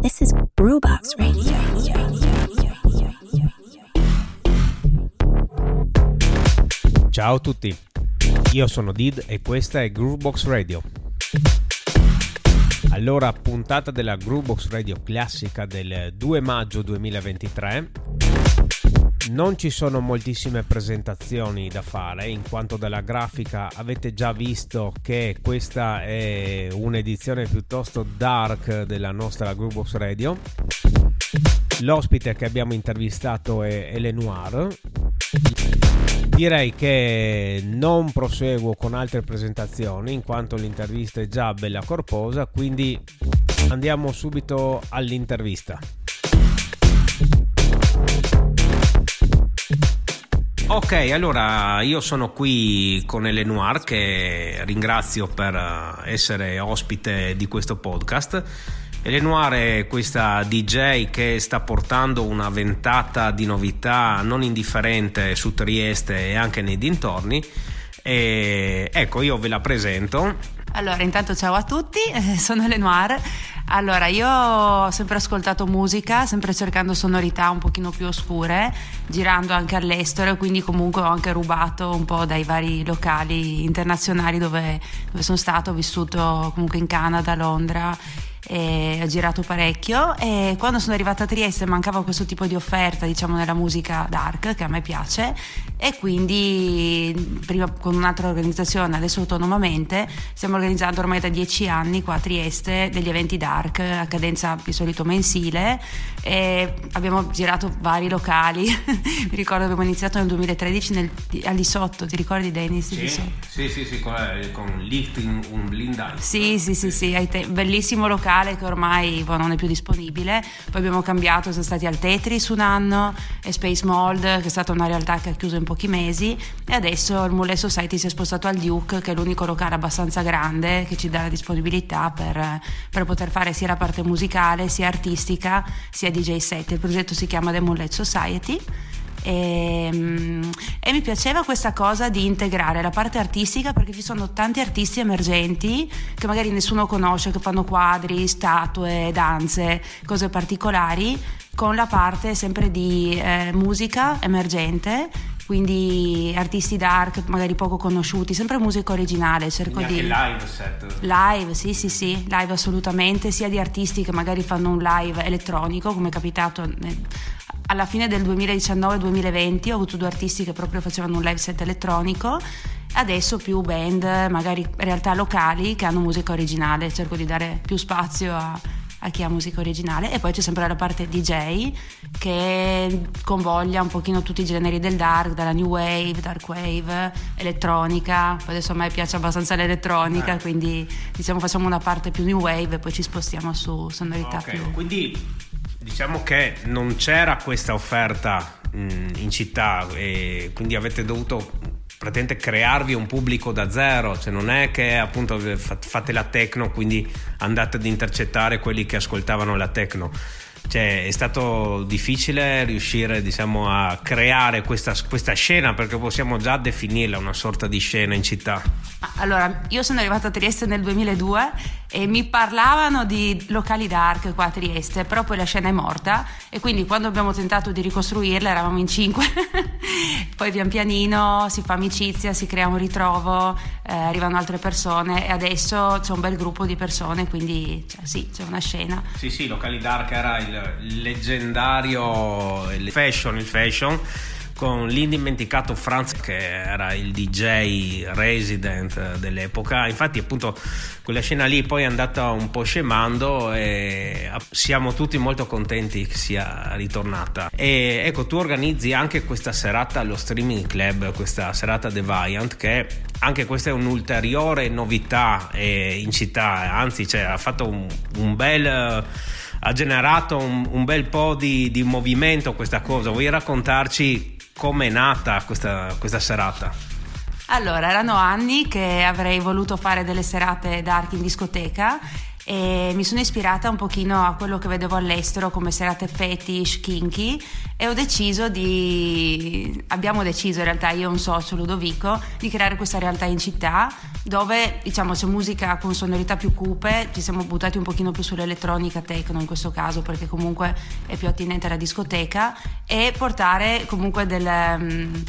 This is Brewbox Radio. Ciao a tutti, io sono Did e questa è Groovebox Radio. Allora, puntata della Groovebox Radio classica del 2 maggio 2023. Non ci sono moltissime presentazioni da fare, in quanto dalla grafica avete già visto che questa è un'edizione piuttosto dark della nostra Groovebox Radio. L'ospite che abbiamo intervistato è Elenoir. Direi che non proseguo con altre presentazioni in quanto l'intervista è già bella corposa, quindi andiamo subito all'intervista. Ok, allora io sono qui con Elenoir che ringrazio per essere ospite di questo podcast. Elenoir è questa DJ che sta portando una ventata di novità non indifferente su Trieste e anche nei dintorni. E ecco, io ve la presento. Allora, intanto ciao a tutti, sono Lenoir. Allora, io ho sempre ascoltato musica, sempre cercando sonorità un pochino più oscure, girando anche all'estero, quindi comunque ho anche rubato un po' dai vari locali internazionali dove, dove sono stato, ho vissuto comunque in Canada, Londra ho girato parecchio. E quando sono arrivata a Trieste mancava questo tipo di offerta diciamo nella musica dark che a me piace. E quindi prima con un'altra organizzazione adesso autonomamente stiamo organizzando ormai da dieci anni qua a Trieste degli eventi dark a cadenza di solito mensile. E abbiamo girato vari locali. Mi ricordo abbiamo iniziato nel 2013 nel, al di sotto ti ricordi Dennis? Sì, sì, sì, sì, con, con Lifting un Blind Sì, sì, sì, sì, te- bellissimo locale musicale che ormai boh, non è più disponibile. Poi abbiamo cambiato, siamo stati al Tetris un anno e Space Mold, che è stata una realtà che ha chiuso in pochi mesi. E adesso il Mullet Society si è spostato al Duke, che è l'unico locale abbastanza grande che ci dà la disponibilità per, per poter fare sia la parte musicale, sia artistica, sia DJ set. Il progetto si chiama The Mullet Society. E, ehm, e, mi piaceva questa cosa di integrare la parte artistica perché ci sono tanti artisti emergenti che magari nessuno conosce, che fanno quadri, statue, danze, cose particolari, con la parte sempre di eh, musica emergente quindi artisti dark magari poco conosciuti, sempre musica originale, cerco di live set. Live, sì, sì, sì, live assolutamente, sia di artisti che magari fanno un live elettronico, come è capitato alla fine del 2019-2020 ho avuto due artisti che proprio facevano un live set elettronico adesso più band, magari realtà locali che hanno musica originale, cerco di dare più spazio a, a chi ha musica originale e poi c'è sempre la parte DJ che convoglia un pochino tutti i generi del dark, dalla new wave, dark wave, elettronica, poi adesso a me piace abbastanza l'elettronica, eh. quindi diciamo facciamo una parte più new wave e poi ci spostiamo su sonorità okay. più... Quindi diciamo che non c'era questa offerta mh, in città e quindi avete dovuto praticamente crearvi un pubblico da zero, cioè non è che appunto fate la techno quindi andate ad intercettare quelli che ascoltavano la techno. Cioè, è stato difficile riuscire diciamo, a creare questa, questa scena perché possiamo già definirla una sorta di scena in città. Allora, io sono arrivata a Trieste nel 2002 e mi parlavano di locali dark qua a Trieste, però poi la scena è morta e quindi quando abbiamo tentato di ricostruirla eravamo in cinque, poi pian pianino si fa amicizia, si crea un ritrovo, eh, arrivano altre persone e adesso c'è un bel gruppo di persone, quindi cioè, sì, c'è una scena. Sì, sì, locali dark era il leggendario il fashion, il fashion con l'indimenticato Franz che era il DJ resident dell'epoca. Infatti, appunto, quella scena lì poi è andata un po' scemando e siamo tutti molto contenti che sia ritornata. E ecco, tu organizzi anche questa serata allo streaming club, questa serata Deviant, che anche questa è un'ulteriore novità eh, in città, anzi, cioè, ha fatto un, un bel ha generato un, un bel po' di, di, movimento questa cosa. Vuoi raccontarci come è nata questa, questa serata? Allora, erano anni che avrei voluto fare delle serate dark in discoteca e mi sono ispirata un pochino a quello che vedevo all'estero come serate fetish, kinky e ho deciso di abbiamo deciso in realtà io e un socio Ludovico di creare questa realtà in città dove diciamo c'è musica con sonorità più cupe, ci siamo buttati un pochino più sull'elettronica techno in questo caso perché comunque è più attinente alla discoteca e portare comunque del um,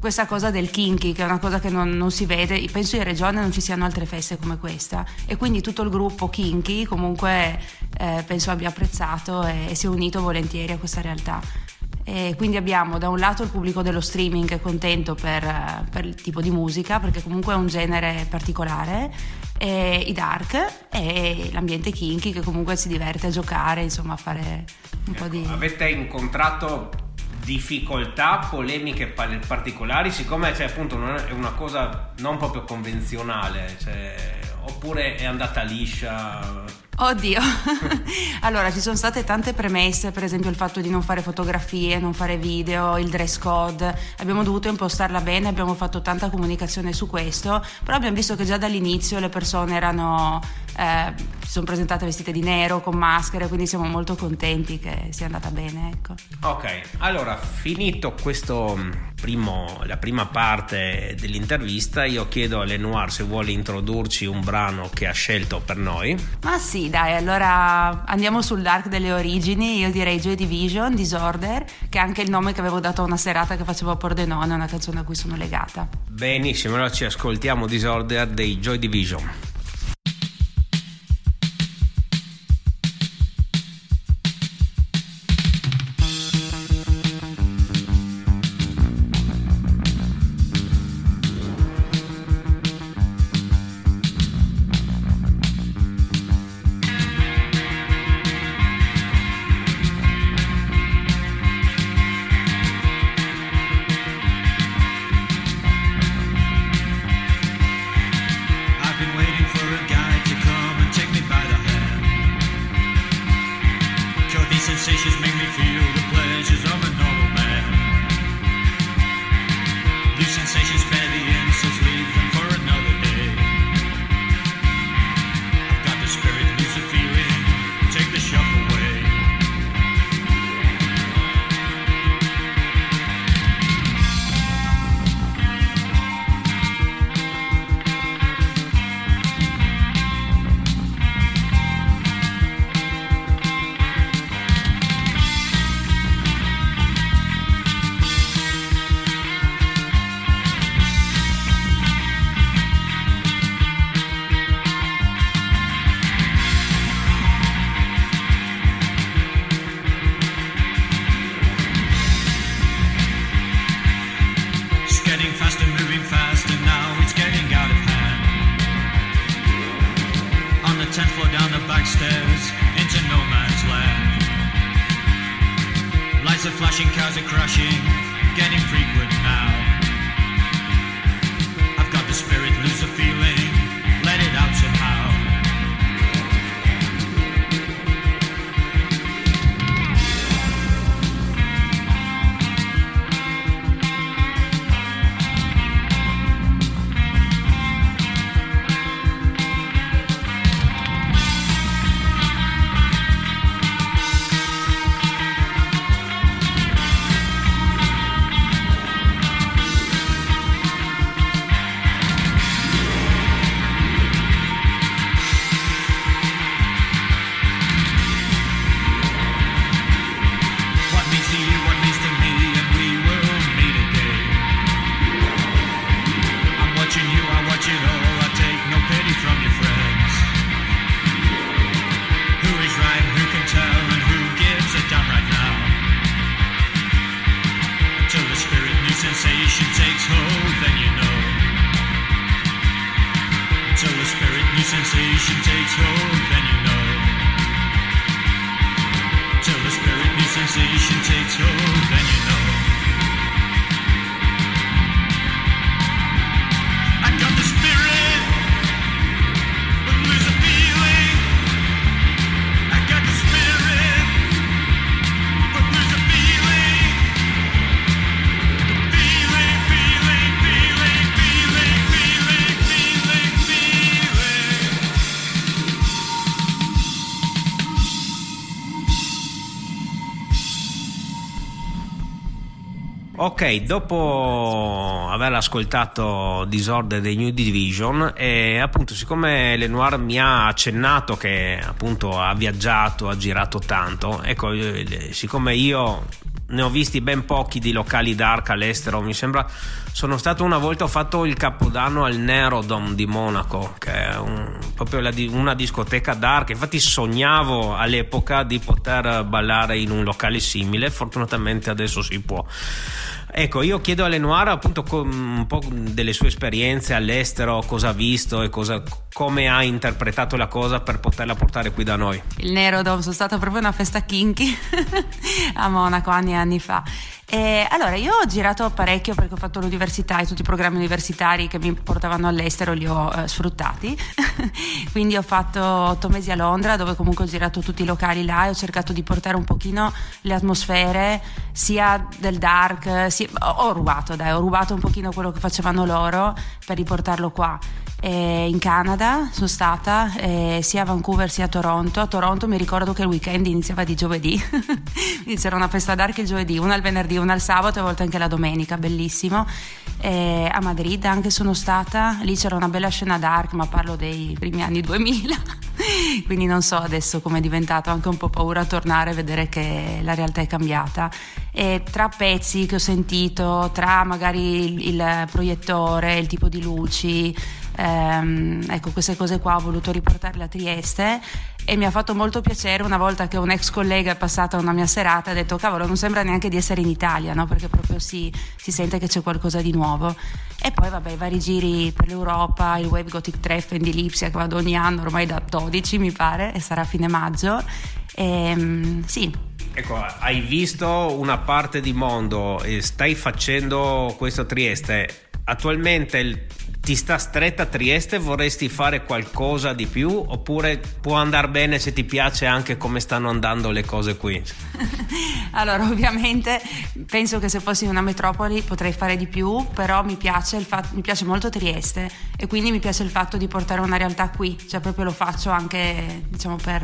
questa cosa del kinky, che è una cosa che non, non, si vede, penso in regione non ci siano altre feste come questa e quindi tutto il gruppo kinky comunque eh, penso abbia apprezzato e, e si è unito volentieri a questa realtà. E quindi abbiamo da un lato il pubblico dello streaming che è contento per, per il tipo di musica, perché comunque è un genere particolare, e i dark e l'ambiente kinky che comunque si diverte a giocare, insomma a fare un ecco, po' di... Avete incontrato difficoltà, polemiche particolari, siccome cioè, appunto è una cosa non proprio convenzionale, cioè, oppure è andata liscia? Oddio, allora ci sono state tante premesse, per esempio il fatto di non fare fotografie, non fare video, il dress code, abbiamo dovuto impostarla bene, abbiamo fatto tanta comunicazione su questo, però abbiamo visto che già dall'inizio le persone erano, eh, si sono presentate vestite di nero, con maschere, quindi siamo molto contenti che sia andata bene. Ecco. Ok, allora finito questo mm, primo, la prima parte dell'intervista, io chiedo a Lenoir se vuole introdurci un brano che ha scelto per noi. Ma sì, dai, allora andiamo sul dark delle origini. Io direi Joy Division, Disorder, che è anche il nome che avevo dato a una serata che facevo a Pordenone, una canzone a cui sono legata. Benissimo, allora ci ascoltiamo Disorder dei Joy Division. Ok, dopo aver ascoltato Disorder dei New Division e appunto siccome Lenoir mi ha accennato che appunto ha viaggiato, ha girato tanto, ecco, eh, siccome io ne ho visti ben pochi di locali dark all'estero, mi sembra sono stato una volta, ho fatto il capodanno al Nerodom di Monaco, che è un, proprio la, una discoteca dark. Infatti sognavo all'epoca di poter ballare in un locale simile, fortunatamente adesso si può. Ecco, io chiedo a Lenoir appunto un po' delle sue esperienze all'estero, cosa ha visto e cosa, come ha interpretato la cosa per poterla portare qui da noi. Il Nerodom, sono stata proprio una festa kinky a Monaco anni e anni fa. E allora, io ho girato parecchio perché ho fatto l'università e tutti i programmi universitari che mi portavano all'estero li ho eh, sfruttati. Quindi ho fatto otto mesi a Londra dove comunque ho girato tutti i locali là e ho cercato di portare un pochino le atmosfere sia del dark, sia... ho rubato dai, ho rubato un pochino quello che facevano loro per riportarlo qua eh, in Canada sono stata eh, sia a Vancouver sia a Toronto. A Toronto mi ricordo che il weekend iniziava di giovedì, quindi c'era una festa d'archi il giovedì, una il venerdì, una il sabato e a volte anche la domenica, bellissimo. Eh, a Madrid anche sono stata, lì c'era una bella scena dark, ma parlo dei primi anni 2000, quindi non so adesso come è diventato, anche un po' paura a tornare e vedere che la realtà è cambiata. E tra pezzi che ho sentito, tra magari il, il proiettore, il tipo di luci, ehm, ecco queste cose qua ho voluto riportarle a Trieste e mi ha fatto molto piacere una volta che un ex collega è passata una mia serata ha detto cavolo non sembra neanche di essere in Italia no? perché proprio si, si, sente che c'è qualcosa di nuovo e poi vabbè i vari giri per l'Europa il Wave Gothic Treffen di Lipsia che vado ogni anno ormai da 12 mi pare e sarà a fine maggio e, ehm, sì Ecco, hai visto una parte di mondo e stai facendo questo Trieste. Attualmente il ti sta stretta Trieste, vorresti fare qualcosa di più? Oppure può andare bene se ti piace anche come stanno andando le cose qui? allora, ovviamente penso che se fossi in una metropoli potrei fare di più, però mi piace, fatto, mi piace molto Trieste e quindi mi piace il fatto di portare una realtà qui, cioè proprio lo faccio anche diciamo per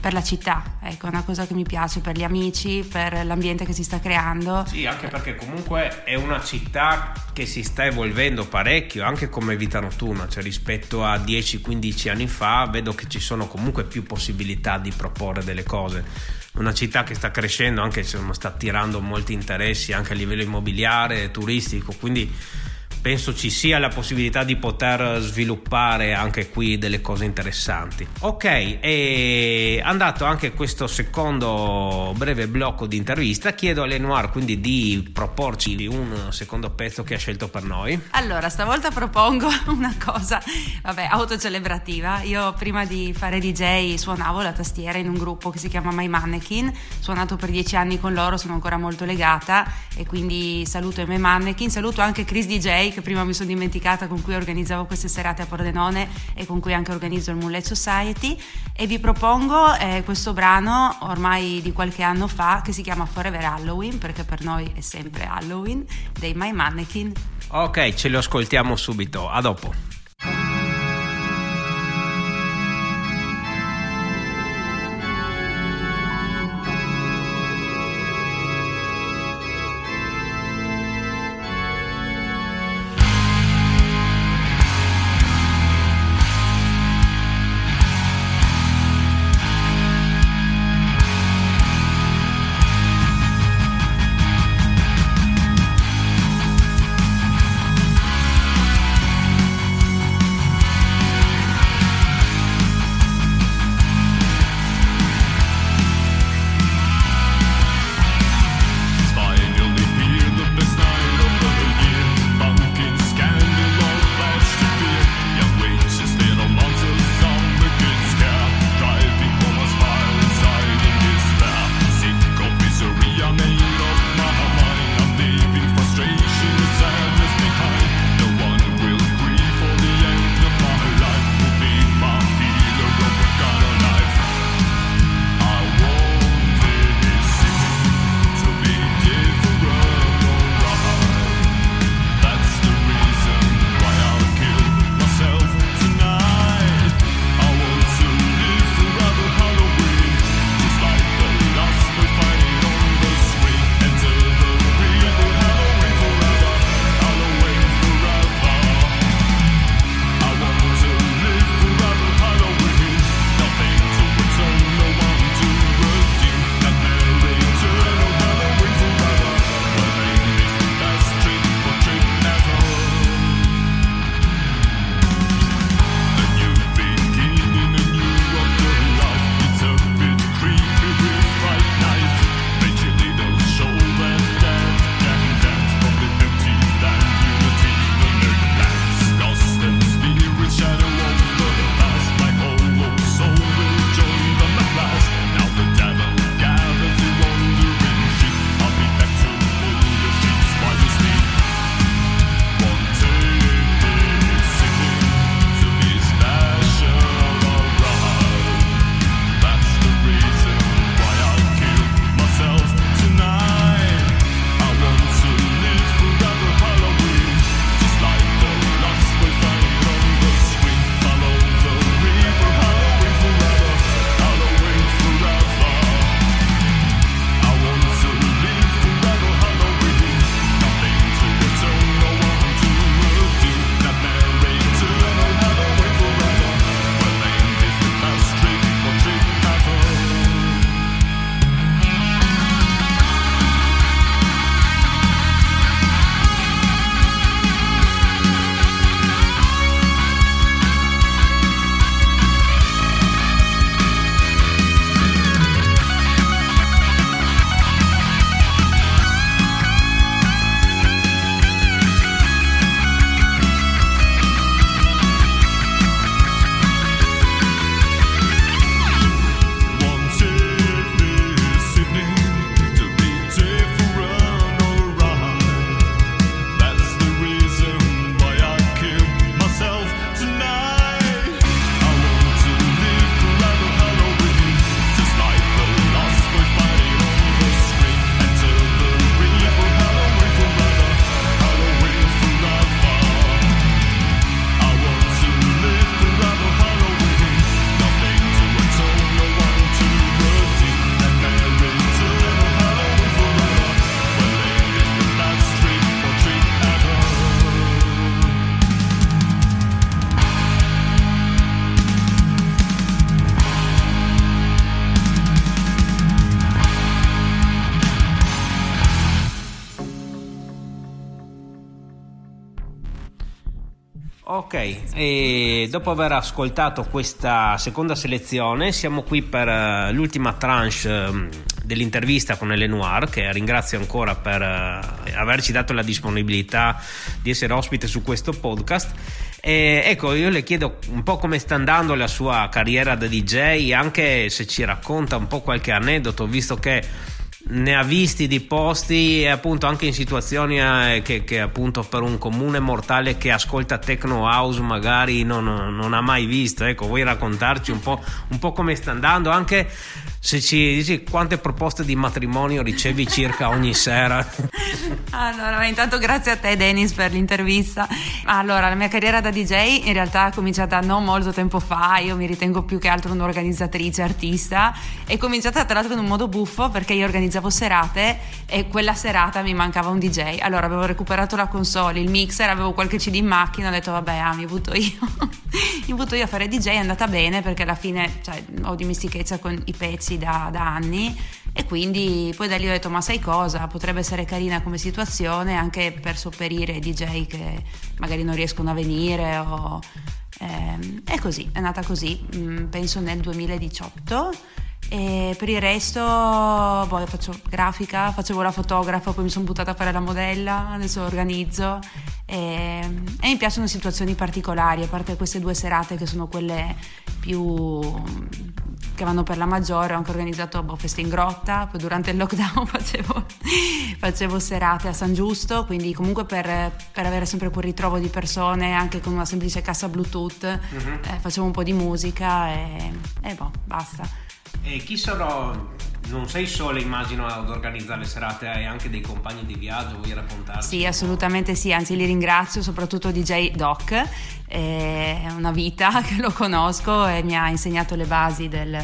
per la città, ecco, è una cosa che mi piace per gli amici, per l'ambiente che si sta creando. Sì, anche perché comunque è una città che si sta evolvendo parecchio, anche come vita notturna, cioè rispetto a 10-15 anni fa vedo che ci sono comunque più possibilità di proporre delle cose. Una città che sta crescendo, anche se sta attirando molti interessi anche a livello immobiliare, turistico, quindi penso ci sia la possibilità di poter sviluppare anche qui delle cose interessanti. Ok, e andato anche questo secondo breve blocco di intervista, chiedo a Lenoir quindi di proporci un secondo pezzo che ha scelto per noi. Allora, stavolta propongo una cosa, vabbè, autocelebrativa. Io prima di fare DJ suonavo la tastiera in un gruppo che si chiama My Mannequin, suonato per dieci anni con loro, sono ancora molto legata e quindi saluto My Mannequin, saluto anche Chris DJ che prima mi sono dimenticata, con cui organizzavo queste serate a Pordenone e con cui anche organizzo il Mullet Society e vi propongo eh, questo brano ormai di qualche anno fa che si chiama Forever Halloween perché per noi è sempre Halloween dei My Mannequin. Ok, ce lo ascoltiamo subito, a dopo. Ok, e dopo aver ascoltato questa seconda selezione siamo qui per uh, l'ultima tranche uh, dell'intervista con Elenoir che ringrazio ancora per uh, averci dato la disponibilità di essere ospite su questo podcast. E ecco, io le chiedo un po' come sta andando la sua carriera da DJ, anche se ci racconta un po' qualche aneddoto, visto che ne ha visti di posti appunto anche in situazioni eh, che, che, appunto per un comune mortale che ascolta techno house magari non, non ha mai visto. Ecco vuoi raccontarci un po', un po' come sta andando? Anche se ci dici quante proposte di matrimonio ricevi circa ogni sera. Allora, intanto grazie a te Dennis per l'intervista. Allora, la mia carriera da DJ in realtà è cominciata non molto tempo fa, io mi ritengo più che altro un'organizzatrice, artista, è cominciata tra l'altro in un modo buffo perché io organizzavo serate e quella serata mi mancava un DJ. Allora avevo recuperato la console, il mixer, avevo qualche CD in macchina, ho detto vabbè, ah, mi butto io. mi butto io a fare DJ, è andata bene perché alla fine cioè, ho dimestichezza con i pezzi pezzi da, da anni. E quindi poi da lì ho detto ma sai cosa? Potrebbe essere carina come situazione anche per sopperire ai DJ che magari non riescono a venire o, ehm, è così è nata così mm, penso nel 2018 e per il resto boh, faccio grafica, facevo la fotografa, poi mi sono buttata a fare la modella, adesso organizzo. E, e mi piacciono situazioni particolari, a parte queste due serate che sono quelle più che vanno per la maggiore, ho anche organizzato feste in grotta, poi durante il lockdown facevo, facevo serate a San Giusto, quindi comunque per, per, avere sempre quel ritrovo di persone, anche con una semplice cassa Bluetooth, uh-huh. eh, facevo un po' di musica e, e boh, basta. E chi sono non sei sola, immagino, ad organizzare le serate, hai anche dei compagni di viaggio, vuoi raccontarci? Sì, assolutamente sì, anzi li ringrazio, soprattutto DJ Doc, è una vita che lo conosco e mi ha insegnato le basi del,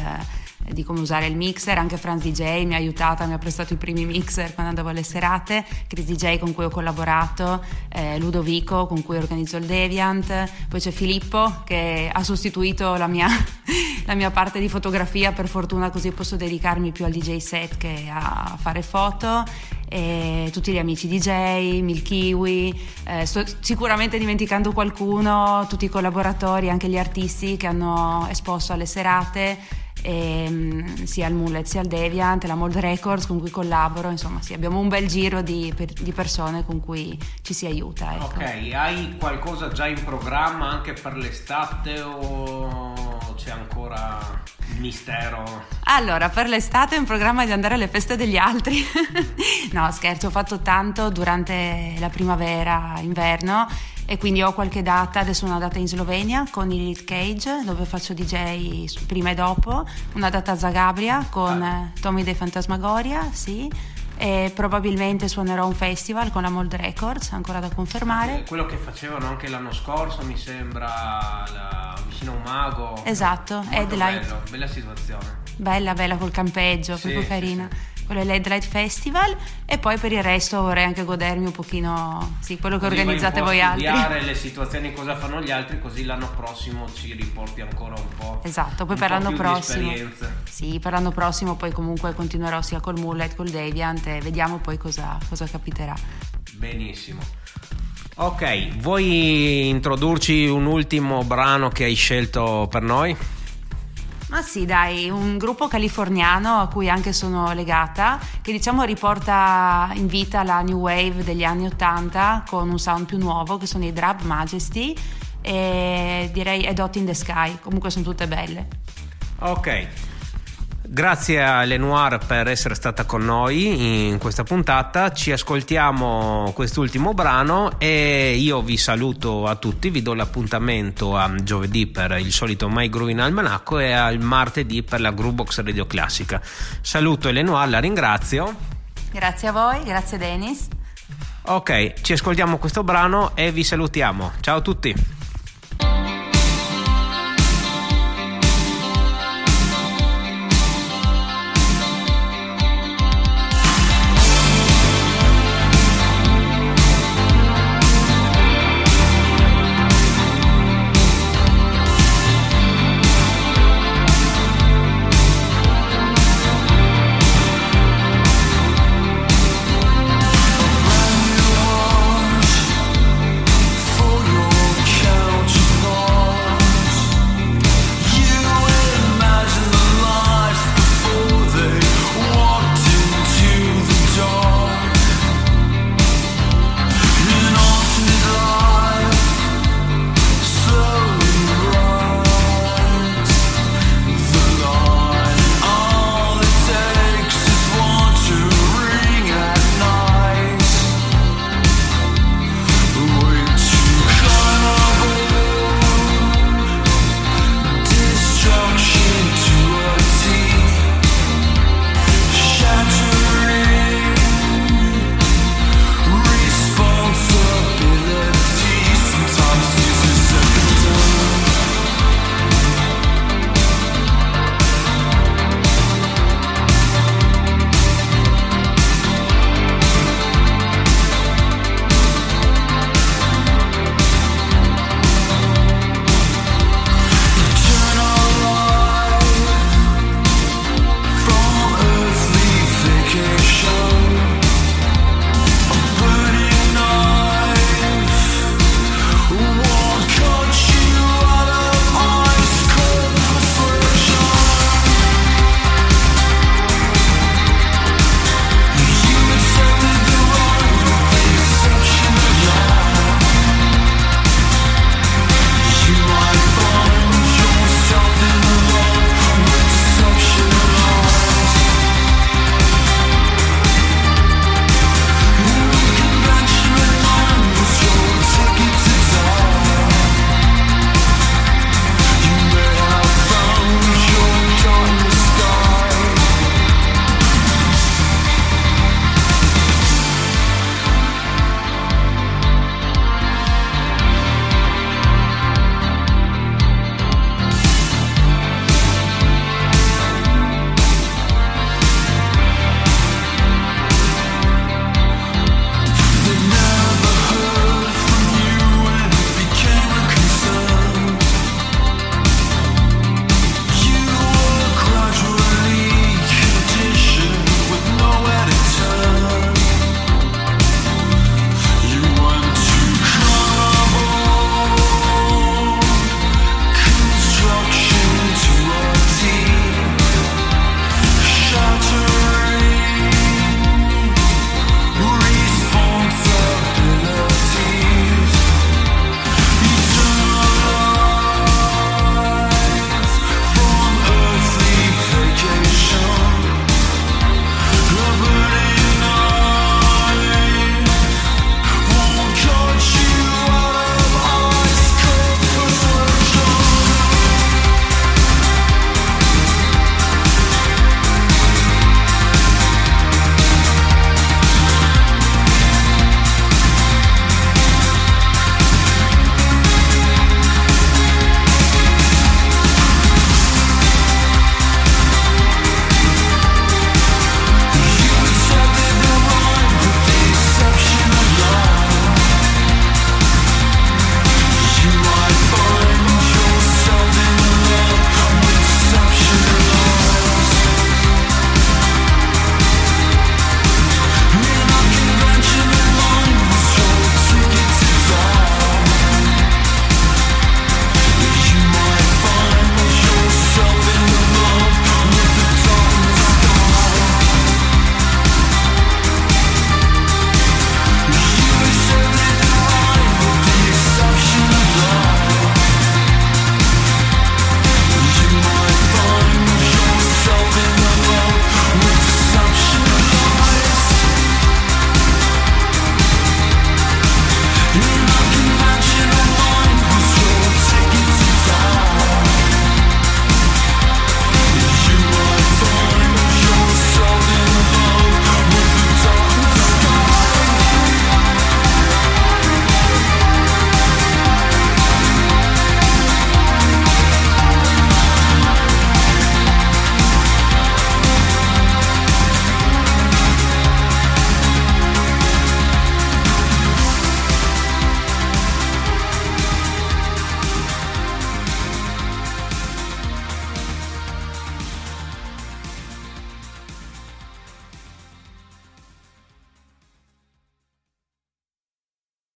di come usare il mixer, anche Franz DJ mi ha aiutata, mi ha prestato i primi mixer quando andavo alle serate, Chris DJ con cui ho collaborato, eh, Ludovico con cui organizzo il Deviant, poi c'è Filippo che ha sostituito la mia, la mia parte di fotografia, per fortuna così posso dedicarmi più al DJ set che a fare foto. E tutti gli amici DJ, Milkiwi, eh, sto sicuramente dimenticando qualcuno, tutti i collaboratori, anche gli artisti che hanno esposto alle serate ehm, sia al Mullet sia al Deviant, la Mold Records con cui collaboro, insomma sì, abbiamo un bel giro di, di persone con cui ci si aiuta. Ecco. Ok, hai qualcosa già in programma anche per l'estate o c'è ancora mistero? Allora, per l'estate è in programma di andare alle feste degli altri. no, scherzo, ho fatto tanto durante la primavera, inverno e quindi ho qualche data, adesso una data in Slovenia con i Elite Cage dove faccio DJ prima e dopo, una data a Zagabria con ah. Tommy De Fantasmagoria, sì, e probabilmente suonerò un festival con la Mold Records, ancora da confermare. Quello che facevano anche l'anno scorso mi sembra la... vicino a un mago. Esatto, Headlight. Bello, bella situazione. Bella, bella col campeggio, sì, proprio carina. Sì, sì quello è l'Headlight Festival e poi per il resto vorrei anche godermi un pochino sì, quello che così organizzate voi altri. le situazioni cosa fanno gli altri così l'anno prossimo ci riporti ancora un po'. Esatto, poi per l'anno prossimo. Sì, per l'anno prossimo poi comunque continuerò sia col Mullet col Deviant e vediamo poi cosa, cosa capiterà. Benissimo. Ok, vuoi introdurci un ultimo brano che hai scelto per noi? Ma sì, dai, un gruppo californiano a cui anche sono legata, che diciamo riporta in vita la new wave degli anni 80 con un sound più nuovo, che sono i Drab Majesty e direi A Dot in the Sky, comunque sono tutte belle. Ok. Grazie a Lenoir per essere stata con noi in questa puntata. Ci ascoltiamo quest'ultimo brano e io vi saluto a tutti. Vi do l'appuntamento a giovedì per il solito My Groove in Almanacco e al martedì per la Groovebox Radio Classica. Saluto Lenoir, la ringrazio. Grazie a voi, grazie Denis. Ok, ci ascoltiamo questo brano e vi salutiamo. Ciao a tutti.